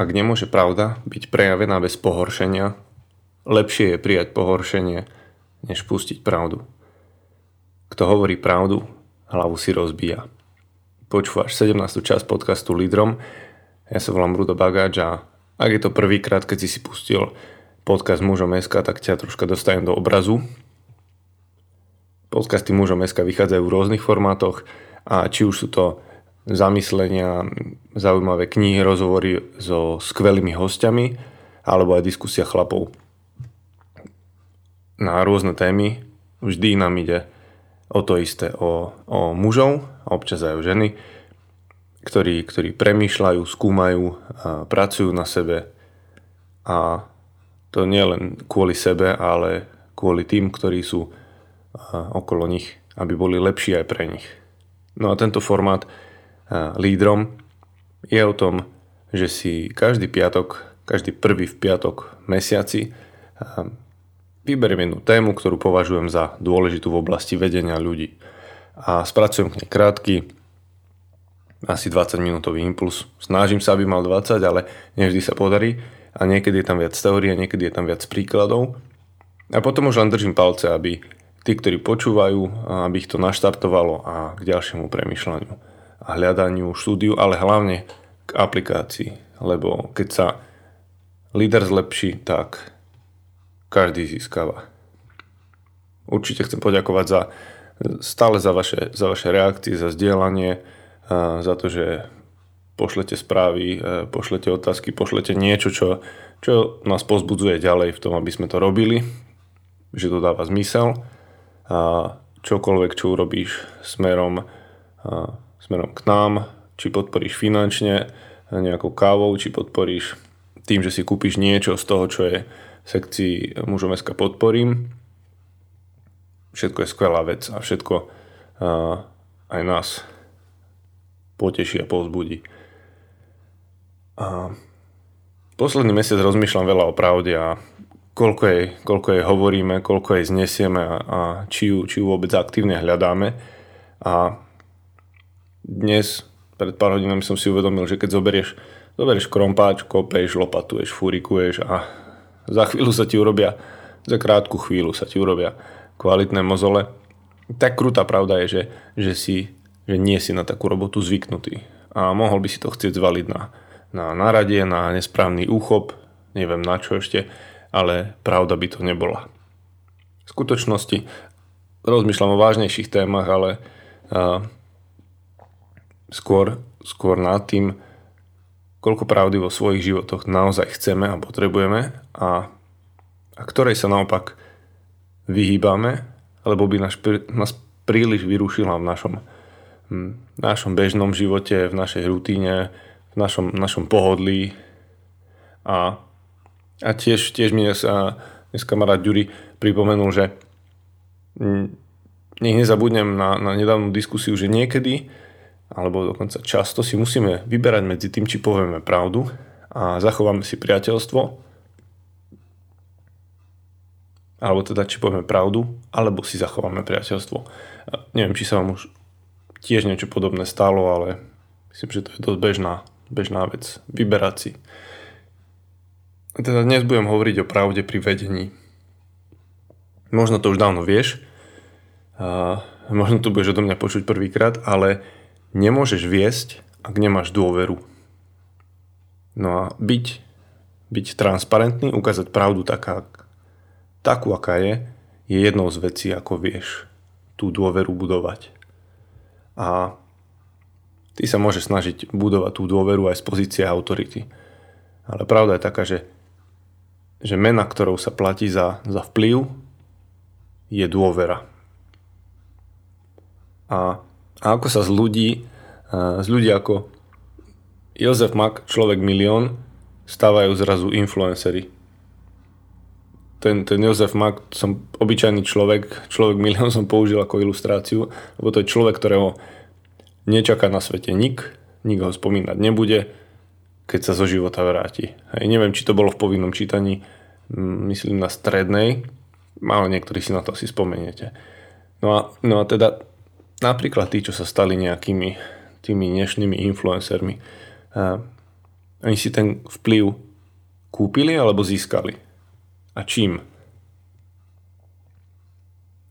ak nemôže pravda byť prejavená bez pohoršenia, lepšie je prijať pohoršenie, než pustiť pravdu. Kto hovorí pravdu, hlavu si rozbíja. Počúvaš 17. časť podcastu Lídrom. Ja sa volám Rudo Bagáč a ak je to prvýkrát, keď si si pustil podcast Mužom SK, tak ťa troška dostajem do obrazu. Podcasty Mužom SK vychádzajú v rôznych formátoch a či už sú to zamyslenia, zaujímavé knihy, rozhovory so skvelými hostiami alebo aj diskusia chlapov na rôzne témy. Vždy nám ide o to isté, o, o mužov občas aj o ženy, ktorí, ktorí premýšľajú, skúmajú, pracujú na sebe a to nie len kvôli sebe, ale kvôli tým, ktorí sú okolo nich, aby boli lepší aj pre nich. No a tento formát lídrom je o tom, že si každý piatok, každý prvý v piatok mesiaci vyberiem jednu tému, ktorú považujem za dôležitú v oblasti vedenia ľudí. A spracujem k nej krátky, asi 20 minútový impuls. Snažím sa, aby mal 20, ale nevždy sa podarí. A niekedy je tam viac teórie, niekedy je tam viac príkladov. A potom už len držím palce, aby tí, ktorí počúvajú, aby ich to naštartovalo a k ďalšiemu premyšľaniu a hľadaniu, štúdiu, ale hlavne k aplikácii. Lebo keď sa líder zlepší, tak každý získava. Určite chcem poďakovať za, stále za vaše, za vaše reakcie, za zdieľanie, za to, že pošlete správy, pošlete otázky, pošlete niečo, čo, čo nás pozbudzuje ďalej v tom, aby sme to robili, že to dáva zmysel a čokoľvek, čo urobíš smerom, smerom k nám, či podporíš finančne nejakou kávou, či podporíš tým, že si kúpiš niečo z toho, čo je sekcii mužom SK podporím. Všetko je skvelá vec a všetko uh, aj nás poteší a povzbudí. A posledný mesiac rozmýšľam veľa o pravde a koľko jej, koľko jej hovoríme, koľko jej znesieme a, a či, ju, či ju vôbec aktívne hľadáme. A dnes, pred pár hodinami som si uvedomil, že keď zoberieš, zoberieš krompáč, kopeš, lopatuješ, furikuješ a za chvíľu sa ti urobia, za krátku chvíľu sa ti urobia kvalitné mozole. Tak krutá pravda je, že, že, si, že nie si na takú robotu zvyknutý. A mohol by si to chcieť zvaliť na, na naradie, na nesprávny úchop, neviem na čo ešte, ale pravda by to nebola. V skutočnosti rozmýšľam o vážnejších témach, ale uh, skôr, skôr nad tým, koľko pravdy vo svojich životoch naozaj chceme a potrebujeme a, a ktorej sa naopak vyhýbame, lebo by nás, nás príliš vyrušila v našom, v našom bežnom živote, v našej rutíne, v našom, našom pohodlí. A, a tiež, tiež mi dnes, dnes kamarát Ďuri pripomenul, že nech nezabudnem na, na nedávnu diskusiu, že niekedy alebo dokonca často si musíme vyberať medzi tým, či povieme pravdu a zachováme si priateľstvo, alebo teda či povieme pravdu, alebo si zachováme priateľstvo. Neviem, či sa vám už tiež niečo podobné stalo, ale myslím, že to je dosť bežná, bežná vec. Vyberať si. Teda dnes budem hovoriť o pravde pri vedení. Možno to už dávno vieš, možno to budeš odo mňa počuť prvýkrát, ale nemôžeš viesť, ak nemáš dôveru. No a byť, byť transparentný, ukázať pravdu taká, takú, aká je, je jednou z vecí, ako vieš tú dôveru budovať. A ty sa môžeš snažiť budovať tú dôveru aj z pozície autority. Ale pravda je taká, že, že mena, ktorou sa platí za, za vplyv, je dôvera. A a ako sa z ľudí, z ľudí ako Jozef Mak, človek milión, stávajú zrazu influencery. Ten, ten Jozef Mak, som obyčajný človek, človek milión som použil ako ilustráciu, lebo to je človek, ktorého nečaká na svete nik, nik ho spomínať nebude, keď sa zo života vráti. Hej, neviem, či to bolo v povinnom čítaní, myslím na strednej, ale niektorí si na to asi spomeniete. No a, no a teda Napríklad tí, čo sa stali nejakými tými dnešnými influencermi. Oni si ten vplyv kúpili alebo získali. A čím?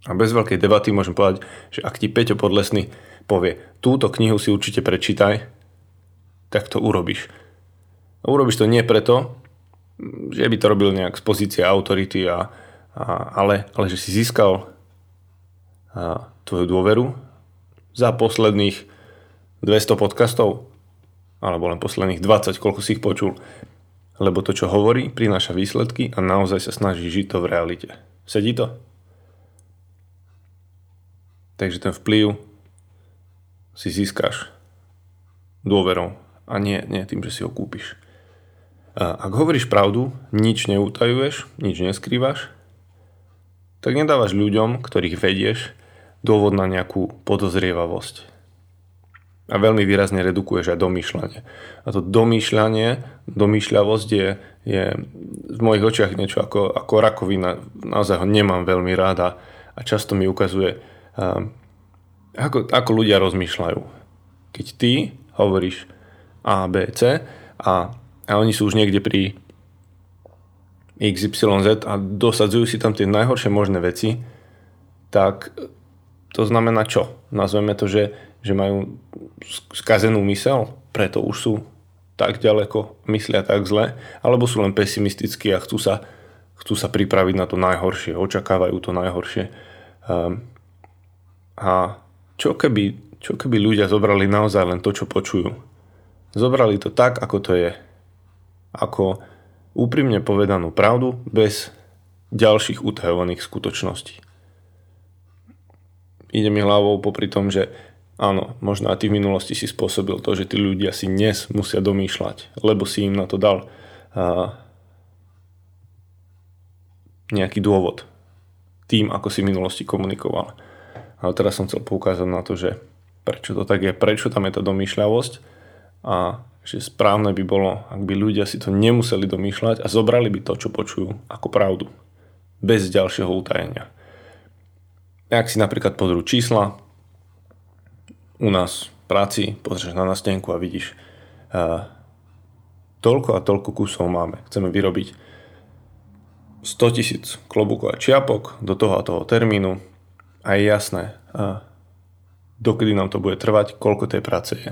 A bez veľkej debaty môžem povedať, že ak ti Peťo Podlesný povie, túto knihu si určite prečítaj, tak to urobíš. A urobíš to nie preto, že by to robil nejak z pozície autority, a, a, ale, ale že si získal a, tvoju dôveru za posledných 200 podcastov, alebo len posledných 20, koľko si ich počul. Lebo to, čo hovorí, prináša výsledky a naozaj sa snaží žiť to v realite. Sedí to? Takže ten vplyv si získaš dôverou a nie, nie tým, že si ho kúpiš. Ak hovoríš pravdu, nič neutajuješ, nič neskrývaš, tak nedávaš ľuďom, ktorých vedieš, dôvod na nejakú podozrievavosť. A veľmi výrazne redukuješ aj domýšľanie. A to domýšľanie, domýšľavosť je, je v mojich očiach niečo ako, ako rakovina. Naozaj ho nemám veľmi ráda a často mi ukazuje, ako, ako ľudia rozmýšľajú. Keď ty hovoríš A, B, C a, a oni sú už niekde pri XYZ a dosadzujú si tam tie najhoršie možné veci, tak to znamená čo? Nazveme to, že, že majú skazenú mysel, preto už sú tak ďaleko, myslia tak zle, alebo sú len pesimistickí a chcú sa, chcú sa pripraviť na to najhoršie, očakávajú to najhoršie. Um, a čo keby, čo keby ľudia zobrali naozaj len to, čo počujú? Zobrali to tak, ako to je. Ako úprimne povedanú pravdu bez ďalších utajovaných skutočností. Ide mi hlavou popri tom, že áno, možno aj ty v minulosti si spôsobil to, že tí ľudia si dnes musia domýšľať, lebo si im na to dal a, nejaký dôvod tým, ako si v minulosti komunikoval. Ale teraz som chcel poukázať na to, že prečo to tak je, prečo tam je tá domýšľavosť a že správne by bolo, ak by ľudia si to nemuseli domýšľať a zobrali by to, čo počujú, ako pravdu. Bez ďalšieho utajenia. Ak si napríklad pozrú čísla, u nás v práci pozrieš na nastenku a vidíš uh, toľko a toľko kusov máme. Chceme vyrobiť 100 tisíc klobúkov a čiapok do toho a toho termínu a je jasné, a dokedy nám to bude trvať, koľko tej práce je.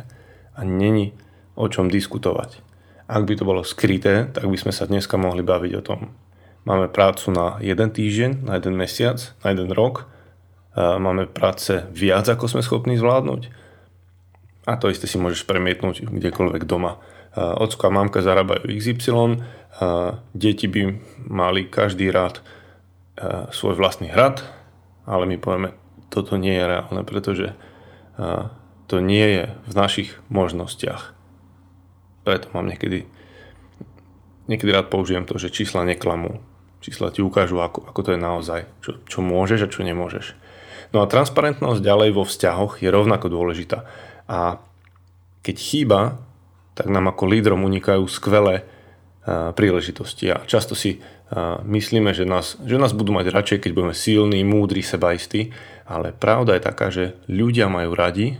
A není o čom diskutovať. Ak by to bolo skryté, tak by sme sa dneska mohli baviť o tom. Máme prácu na jeden týždeň, na jeden mesiac, na jeden rok. Máme práce viac, ako sme schopní zvládnuť. A to isté si môžeš premietnúť kdekoľvek doma. Ocko a mamka zarábajú XY, deti by mali každý rád svoj vlastný hrad, ale my povieme, toto nie je reálne, pretože to nie je v našich možnostiach. Preto mám niekedy, niekedy rád použijem to, že čísla neklamú. Čísla ti ukážu, ako, ako to je naozaj, čo, čo môžeš a čo nemôžeš. No a transparentnosť ďalej vo vzťahoch je rovnako dôležitá. A keď chýba, tak nám ako lídrom unikajú skvelé príležitosti. A často si myslíme, že nás, že nás budú mať radšej, keď budeme silní, múdri, sebaistí, ale pravda je taká, že ľudia majú radi,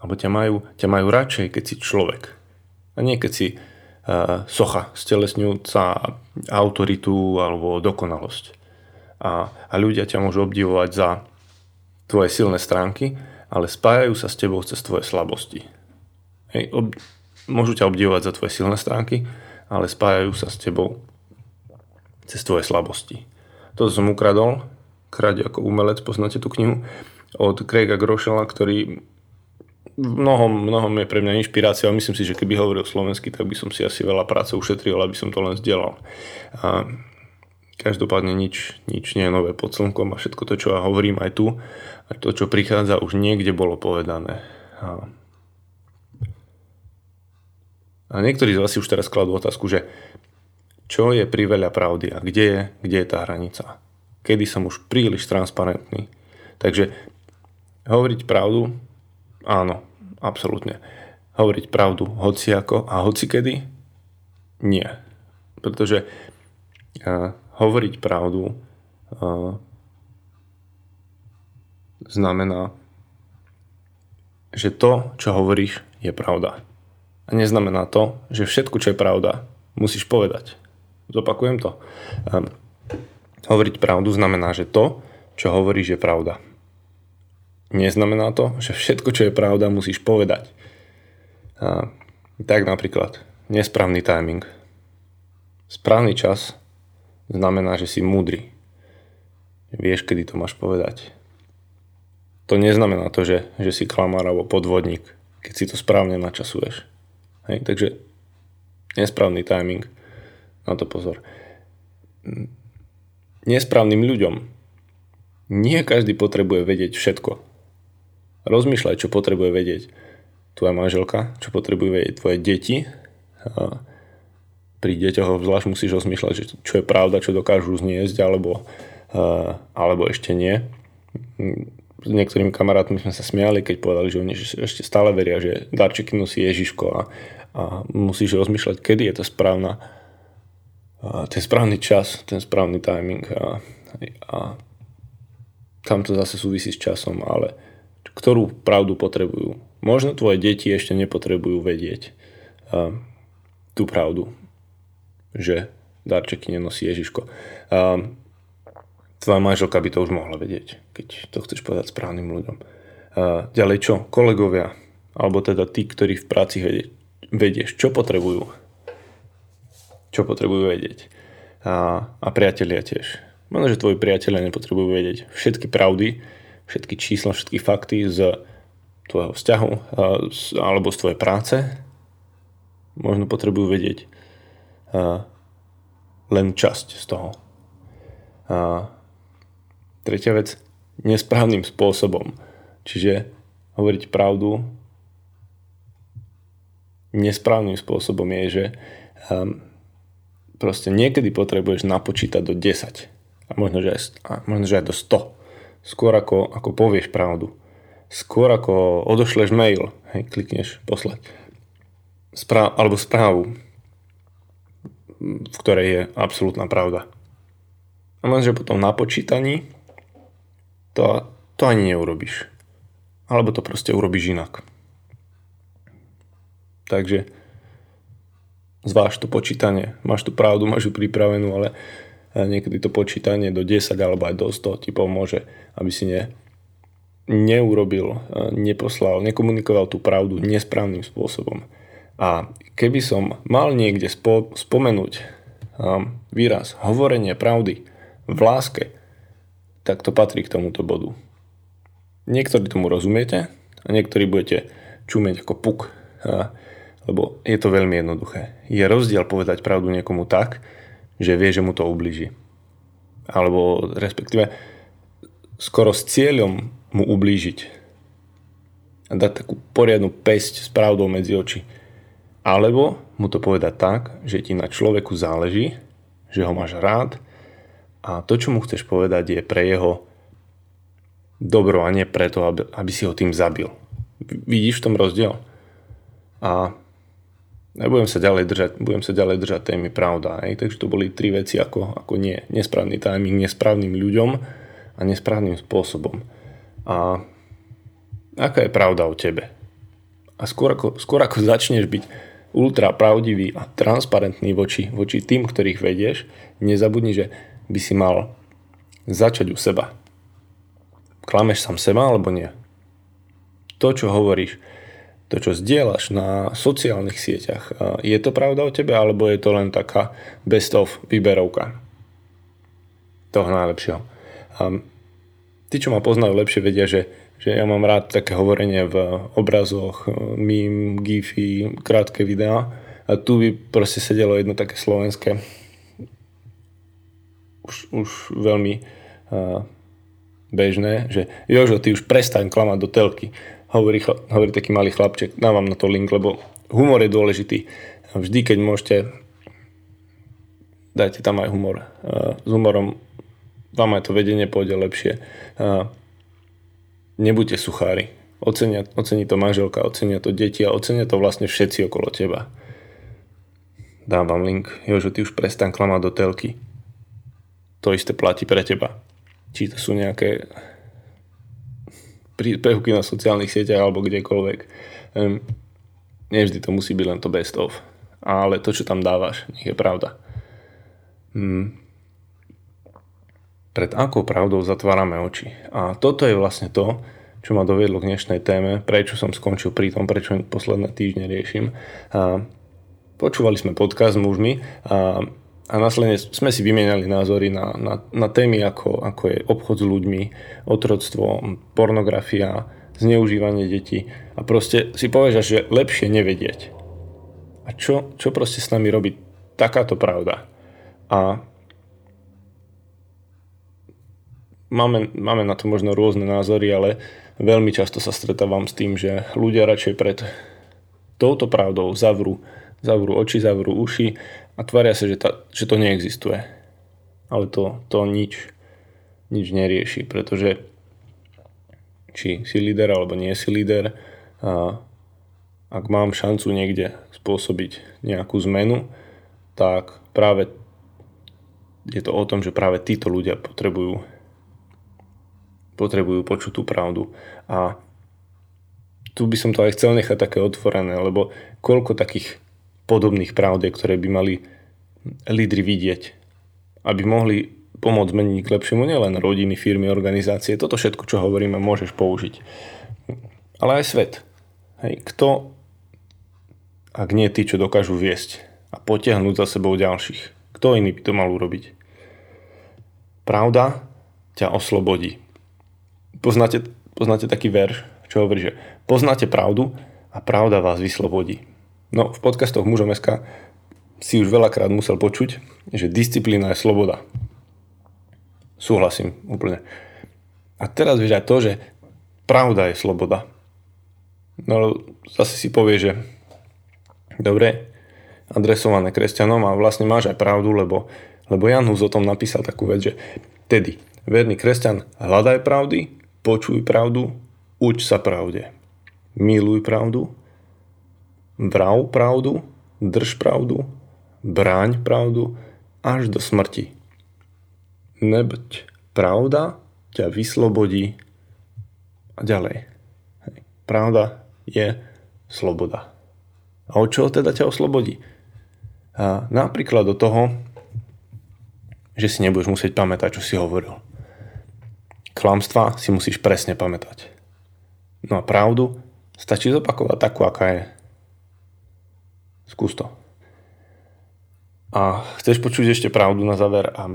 alebo ťa majú, ťa majú radšej, keď si človek. A nie keď si uh, socha, stelesňujúca autoritu alebo dokonalosť. A, a ľudia ťa môžu obdivovať za tvoje silné stránky, ale spájajú sa s tebou cez tvoje slabosti. Hej, ob, môžu ťa obdivovať za tvoje silné stránky, ale spájajú sa s tebou cez tvoje slabosti. Toto som ukradol, krade ako umelec, poznáte tú knihu, od Craiga Grošela, ktorý v mnohom, mnohom je pre mňa inšpirácia, ale myslím si, že keby hovoril slovensky, tak by som si asi veľa práce ušetril, aby som to len zdieľal. A každopádne nič, nič nie je nové pod slnkom a všetko to, čo ja hovorím aj tu, a to, čo prichádza, už niekde bolo povedané. A a niektorí z vás si už teraz kladú otázku, že čo je priveľa pravdy a kde je, kde je tá hranica. Kedy som už príliš transparentný. Takže hovoriť pravdu, áno, absolútne. Hovoriť pravdu hociako a hocikedy, nie. Pretože uh, hovoriť pravdu znamená, že to, čo hovoríš, je pravda. A neznamená to, že všetko, čo je pravda, musíš povedať. Zopakujem to. Um, hovoriť pravdu znamená, že to, čo hovoríš, je pravda. Neznamená to, že všetko, čo je pravda, musíš povedať. A, tak napríklad, nesprávny timing. Správny čas znamená, že si múdry. Vieš, kedy to máš povedať. To neznamená to, že, že si klamár alebo podvodník, keď si to správne načasuješ. Hej, takže nesprávny timing, na to pozor. Nesprávnym ľuďom nie každý potrebuje vedieť všetko. Rozmýšľaj, čo potrebuje vedieť tvoja manželka, čo potrebuje vedieť tvoje deti. Pri deťoch zvlášť musíš rozmýšľať, čo je pravda, čo dokážu zniesť, alebo, alebo ešte nie s niektorými kamarátmi sme sa smiali, keď povedali, že oni ešte stále veria, že darčeky nosí Ježiško a, a musíš rozmýšľať, kedy je to správna, a ten správny čas, ten správny timing a, a tam to zase súvisí s časom, ale ktorú pravdu potrebujú. Možno tvoje deti ešte nepotrebujú vedieť a, tú pravdu, že darčeky nenosí Ježiško. A, tvoja manželka by to už mohla vedieť, keď to chceš povedať správnym ľuďom. A ďalej čo? Kolegovia, alebo teda tí, ktorí v práci vedieš, čo potrebujú? Čo potrebujú vedieť? A, a priatelia tiež. Možno, že tvoji priatelia nepotrebujú vedieť všetky pravdy, všetky čísla, všetky fakty z tvojho vzťahu alebo z tvojej práce. Možno potrebujú vedieť len časť z toho. A Tretia vec, nesprávnym spôsobom. Čiže hovoriť pravdu nesprávnym spôsobom je, že um, proste niekedy potrebuješ napočítať do 10 a možno, že aj, a možno, že aj do 100 skôr ako, ako povieš pravdu. Skôr ako odošleš mail, hej, klikneš poslať správ, alebo správu, v ktorej je absolútna pravda. A možno, že potom na počítaní to, to ani neurobiš. Alebo to proste urobíš inak. Takže zváž to počítanie. Máš tu pravdu, máš ju pripravenú, ale niekedy to počítanie do 10 alebo aj do 100 ti pomôže, aby si ne, neurobil, neposlal, nekomunikoval tú pravdu nesprávnym spôsobom. A keby som mal niekde spo, spomenúť um, výraz hovorenie pravdy v láske, tak to patrí k tomuto bodu. Niektorí tomu rozumiete a niektorí budete čumieť ako puk, lebo je to veľmi jednoduché. Je rozdiel povedať pravdu niekomu tak, že vie, že mu to ubliží. Alebo respektíve skoro s cieľom mu ublížiť. A dať takú poriadnu pesť s pravdou medzi oči. Alebo mu to povedať tak, že ti na človeku záleží, že ho máš rád a to, čo mu chceš povedať, je pre jeho dobro a nie preto, aby, aby si ho tým zabil. Vidíš v tom rozdiel? A ja budem sa ďalej držať, budem sa ďalej držať témy pravda. Hej? Takže to boli tri veci ako, ako nie. Nesprávny timing, nesprávnym ľuďom a nesprávnym spôsobom. A aká je pravda o tebe? A skôr ako, skôr ako začneš byť ultra pravdivý a transparentný voči, voči tým, ktorých vedieš, nezabudni, že by si mal začať u seba. Klameš sám seba alebo nie? To, čo hovoríš, to, čo zdieľaš na sociálnych sieťach, je to pravda o tebe, alebo je to len taká best of výberovka toho najlepšieho. A tí, čo ma poznajú lepšie, vedia, že, že ja mám rád také hovorenie v obrazoch, mím, gify, krátke videá. A tu by proste sedelo jedno také slovenské už, už veľmi uh, bežné, že Jožo, ty už prestaň klamať do telky. Hovorí, hovorí taký malý chlapček, dávam na to link, lebo humor je dôležitý. Vždy, keď môžete, dajte tam aj humor. Uh, s humorom vám aj to vedenie pôjde lepšie. Uh, nebuďte suchári. Ocenia, ocení to manželka, ocenia to deti a ocenia to vlastne všetci okolo teba. Dám vám link. Jožo, ty už prestaň klamať do telky to isté platí pre teba. Či to sú nejaké príspevky na sociálnych sieťach alebo kdekoľvek. Um, nevždy to musí byť len to best of. Ale to, čo tam dávaš, nech je pravda. Hmm. Pred akou pravdou zatvárame oči. A toto je vlastne to, čo ma doviedlo k dnešnej téme, prečo som skončil pri tom, prečo posledné týždne riešim. A počúvali sme podcast s mužmi a, a následne sme si vymieniali názory na, na, na témy ako, ako je obchod s ľuďmi, otroctvo, pornografia, zneužívanie detí a proste si povieš, že lepšie nevedieť. A čo, čo proste s nami robí takáto pravda? A máme, máme na to možno rôzne názory, ale veľmi často sa stretávam s tým, že ľudia radšej pred touto pravdou zavrú, zavrú oči, zavrú uši a tvária sa, že, ta, že to neexistuje. Ale to, to nič, nič nerieši, pretože či si líder alebo nie si líder, a ak mám šancu niekde spôsobiť nejakú zmenu, tak práve je to o tom, že práve títo ľudia potrebujú potrebujú počuť tú pravdu. A tu by som to aj chcel nechať také otvorené, lebo koľko takých podobných pravd ktoré by mali lídry vidieť, aby mohli pomôcť zmeniť k lepšiemu nielen rodiny, firmy, organizácie, toto všetko, čo hovoríme, môžeš použiť. Ale aj svet. Hej, kto, ak nie tí, čo dokážu viesť a potiahnuť za sebou ďalších, kto iný by to mal urobiť? Pravda ťa oslobodí poznáte, poznáte taký verš, čo hovorí, že poznáte pravdu a pravda vás vyslobodí. No, v podcastoch mužom SK si už veľakrát musel počuť, že disciplína je sloboda. Súhlasím úplne. A teraz vieš aj to, že pravda je sloboda. No zase si povie, že dobre, adresované kresťanom a vlastne máš aj pravdu, lebo, lebo Jan Hus o tom napísal takú vec, že tedy verný kresťan hľadaj pravdy, Počuj pravdu, uč sa pravde. Miluj pravdu, vrav pravdu, drž pravdu, bráň pravdu až do smrti. Nebuď pravda ťa vyslobodí a ďalej. Pravda je sloboda. A od čoho teda ťa oslobodí? A napríklad do toho, že si nebudeš musieť pamätať, čo si hovoril klamstva si musíš presne pamätať. No a pravdu stačí zopakovať takú, aká je. Skús to. A chceš počuť ešte pravdu na záver a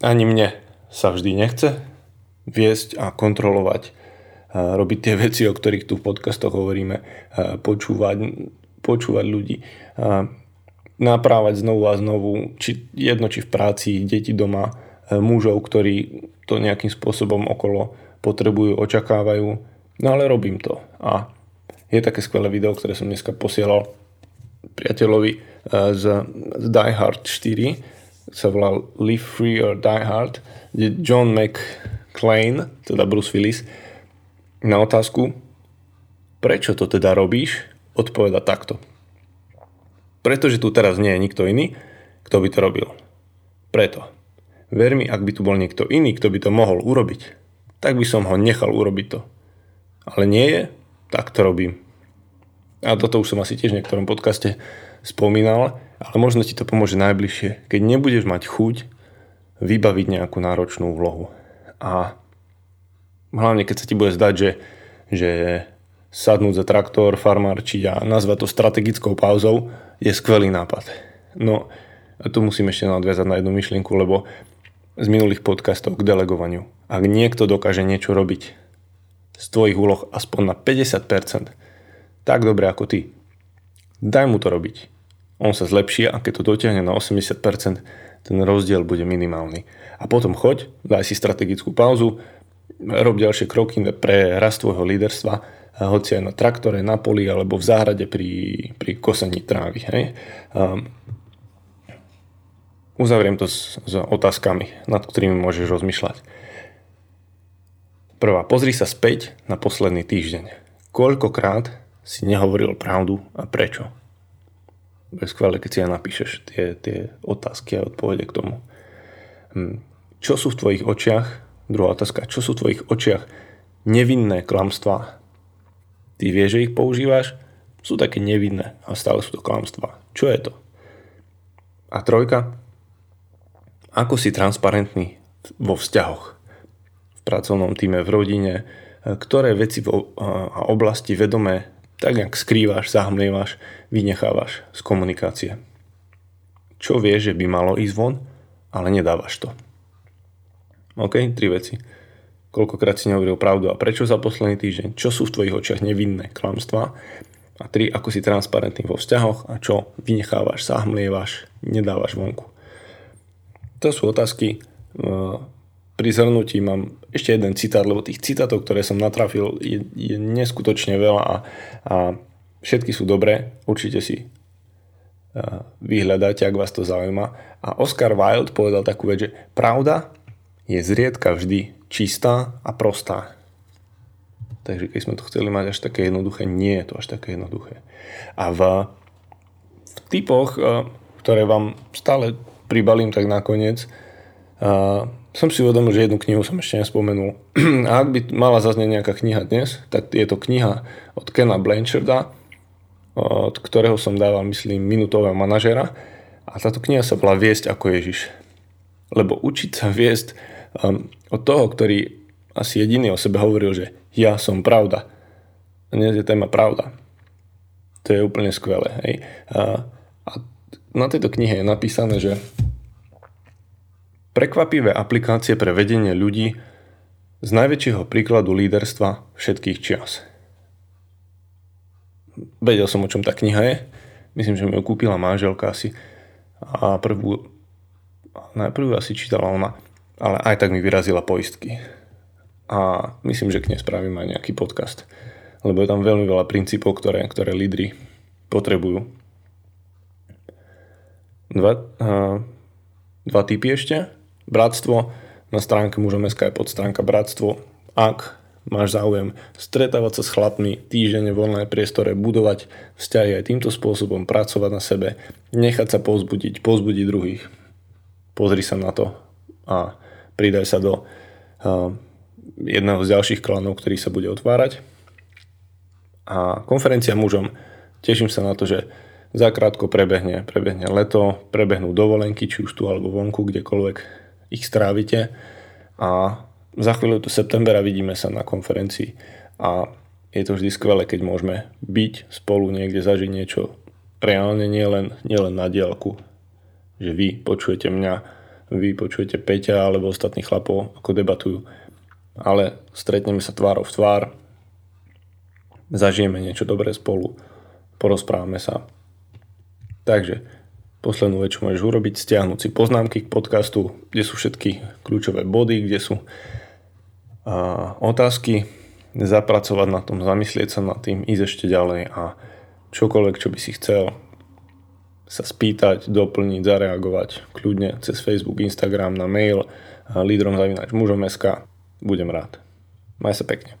ani mne sa vždy nechce viesť a kontrolovať, robiť tie veci, o ktorých tu v podcastoch hovoríme, počúvať, počúvať ľudí, naprávať znovu a znovu, či jedno či v práci, deti doma, mužov, ktorí to nejakým spôsobom okolo potrebujú, očakávajú. No ale robím to. A je také skvelé video, ktoré som dneska posielal priateľovi eh, z, z Die Hard 4, sa volá Live Free or Die Hard, kde John McClane, teda Bruce Willis, na otázku, prečo to teda robíš, odpoveda takto. Pretože tu teraz nie je nikto iný, kto by to robil. Preto. Ver mi, ak by tu bol niekto iný, kto by to mohol urobiť, tak by som ho nechal urobiť to. Ale nie je, tak to robím. A toto už som asi tiež v niektorom podcaste spomínal, ale možno ti to pomôže najbližšie, keď nebudeš mať chuť vybaviť nejakú náročnú úlohu. A hlavne keď sa ti bude zdať, že, že sadnúť za traktor, farmárčiť a nazvať to strategickou pauzou je skvelý nápad. No a tu musím ešte nadviazať na jednu myšlienku, lebo z minulých podcastov k delegovaniu. Ak niekto dokáže niečo robiť z tvojich úloh aspoň na 50%, tak dobre ako ty, daj mu to robiť. On sa zlepší a keď to dotiahne na 80%, ten rozdiel bude minimálny. A potom choď, daj si strategickú pauzu, rob ďalšie kroky pre rast tvojho líderstva, hoci aj na traktore, na poli alebo v záhrade pri, pri kosení trávy. Hej. Um, Uzavriem to s, s otázkami, nad ktorými môžeš rozmýšľať. Prvá, pozri sa späť na posledný týždeň. Koľkokrát si nehovoril pravdu a prečo? Je skvelé, keď si aj napíšeš tie, tie otázky a odpovede k tomu. Hm. Čo sú v tvojich očiach, druhá otázka, čo sú v tvojich očiach nevinné klamstvá? Ty vieš, že ich používaš, sú také nevinné a stále sú to klamstvá. Čo je to? A trojka, ako si transparentný vo vzťahoch, v pracovnom týme, v rodine, ktoré veci v oblasti vedomé tak nejak skrývaš, zahmlievaš, vynechávaš z komunikácie. Čo vieš, že by malo ísť von, ale nedávaš to. OK, tri veci. Koľkokrát si nehovoril pravdu a prečo za posledný týždeň, čo sú v tvojich očiach nevinné klamstvá a tri, ako si transparentný vo vzťahoch a čo vynechávaš, zahmlievaš, nedávaš vonku. To sú otázky, pri zhrnutí mám ešte jeden citát, lebo tých citátov, ktoré som natrafil, je, je neskutočne veľa a, a všetky sú dobré. Určite si uh, vyhľadáte, ak vás to zaujíma. A Oscar Wilde povedal takú vec, že pravda je zriedka vždy čistá a prostá. Takže keď sme to chceli mať až také jednoduché, nie je to až také jednoduché. A v, v typoch, uh, ktoré vám stále pribalím tak nakoniec, uh, som si uvedomil, že jednu knihu som ešte nespomenul. A ak by mala zaznieť nejaká kniha dnes, tak je to kniha od Kena Blancharda, od ktorého som dával, myslím, minutového manažera. A táto kniha sa volá Viesť ako Ježiš. Lebo učiť sa viesť um, od toho, ktorý asi jediný o sebe hovoril, že ja som pravda. A dnes je téma pravda. To je úplne skvelé. Hej. A, a na tejto knihe je napísané, že Prekvapivé aplikácie pre vedenie ľudí z najväčšieho príkladu líderstva všetkých čias. Vedel som, o čom tá kniha je. Myslím, že mi ju kúpila manželka asi. A prvú, najprv asi čítala ona, ale aj tak mi vyrazila poistky. A myslím, že k nej spravím aj nejaký podcast. Lebo je tam veľmi veľa princípov, ktoré, ktoré lídry potrebujú. Dva, uh, dva typy ešte Bratstvo, na stránke mužom.sk je podstránka Bratstvo. Ak máš záujem stretávať sa s chlapmi týždenne v online priestore, budovať vzťahy aj týmto spôsobom, pracovať na sebe, nechať sa pozbudiť, pozbudiť druhých. Pozri sa na to a pridaj sa do uh, jedného z ďalších klanov, ktorý sa bude otvárať. A konferencia mužom, teším sa na to, že zakrátko prebehne, prebehne leto, prebehnú dovolenky, či už tu alebo vonku, kdekoľvek ich strávite. A za chvíľu to september a vidíme sa na konferencii. A je to vždy skvelé, keď môžeme byť spolu niekde, zažiť niečo reálne, nielen, nielen na diálku, že vy počujete mňa, vy počujete Peťa alebo ostatných chlapov, ako debatujú, ale stretneme sa tvárov v tvár, zažijeme niečo dobré spolu, porozprávame sa. Takže Poslednú vec, čo môžeš urobiť, stiahnuť si poznámky k podcastu, kde sú všetky kľúčové body, kde sú a, otázky, zapracovať na tom, zamyslieť sa nad tým, ísť ešte ďalej a čokoľvek, čo by si chcel sa spýtať, doplniť, zareagovať kľudne cez Facebook, Instagram, na mail lídrom zavinač mužom.sk. Budem rád. Maj sa pekne.